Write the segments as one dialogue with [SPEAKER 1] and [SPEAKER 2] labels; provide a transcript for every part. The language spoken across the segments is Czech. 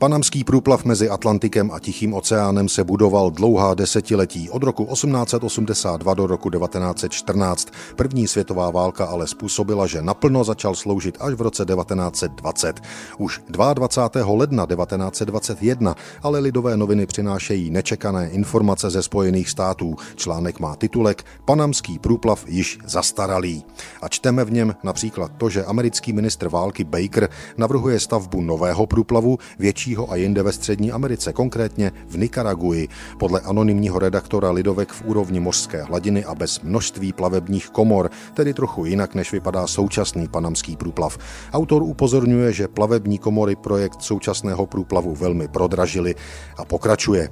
[SPEAKER 1] Panamský průplav mezi Atlantikem a Tichým oceánem se budoval dlouhá desetiletí od roku 1882 do roku 1914. První světová válka ale způsobila, že naplno začal sloužit až v roce 1920. Už 22. ledna 1921 ale lidové noviny přinášejí nečekané informace ze Spojených států. Článek má titulek Panamský průplav již zastaralý. A čteme v něm například to, že americký ministr války Baker navrhuje stavbu nového průplavu větší většího a jinde ve Střední Americe, konkrétně v Nikaraguji, podle anonymního redaktora Lidovek v úrovni mořské hladiny a bez množství plavebních komor, tedy trochu jinak, než vypadá současný panamský průplav. Autor upozorňuje, že plavební komory projekt současného průplavu velmi prodražily a pokračuje.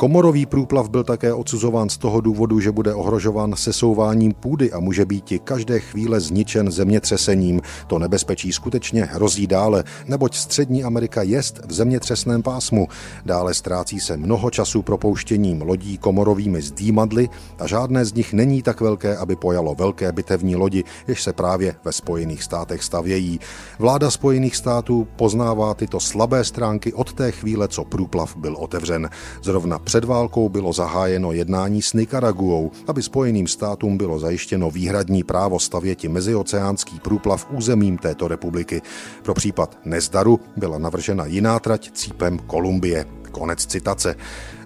[SPEAKER 1] Komorový průplav byl také odsuzován z toho důvodu, že bude ohrožován sesouváním půdy a může být i každé chvíle zničen zemětřesením. To nebezpečí skutečně hrozí dále, neboť Střední Amerika jest v zemětřesném pásmu. Dále ztrácí se mnoho času propouštěním lodí komorovými zdýmadly a žádné z nich není tak velké, aby pojalo velké bitevní lodi, jež se právě ve Spojených státech stavějí. Vláda Spojených států poznává tyto slabé stránky od té chvíle, co průplav byl otevřen. Zrovna před válkou bylo zahájeno jednání s Nikaraguou, aby Spojeným státům bylo zajištěno výhradní právo stavěti mezioceánský průplav územím této republiky. Pro případ nezdaru byla navržena jiná trať cípem Kolumbie. Konec citace.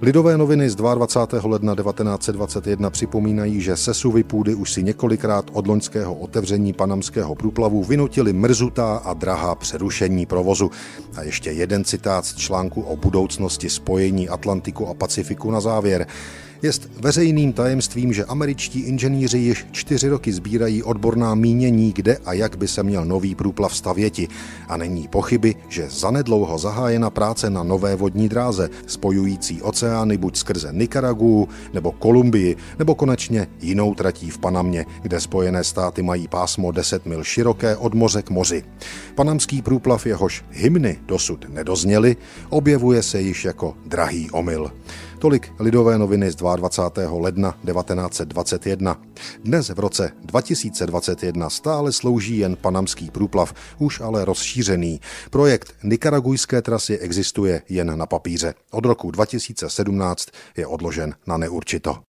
[SPEAKER 1] Lidové noviny z 22. ledna 1921 připomínají, že sesuvy půdy už si několikrát od loňského otevření panamského průplavu vynutili mrzutá a drahá přerušení provozu. A ještě jeden citát z článku o budoucnosti spojení Atlantiku a Pacifiku na závěr. Jest veřejným tajemstvím, že američtí inženýři již čtyři roky sbírají odborná mínění, kde a jak by se měl nový průplav stavěti. A není pochyby, že zanedlouho zahájena práce na nové vodní dráze, spojující oceány buď skrze Nikaragu nebo Kolumbii, nebo konečně jinou tratí v Panamě, kde Spojené státy mají pásmo 10 mil široké od moře k moři. Panamský průplav, jehož hymny dosud nedozněly, objevuje se již jako drahý omyl. Tolik lidové noviny z 22. ledna 1921. Dnes v roce 2021 stále slouží jen panamský průplav, už ale rozšířený. Projekt Nikaragujské trasy existuje jen na papíře. Od roku 2017 je odložen na neurčito.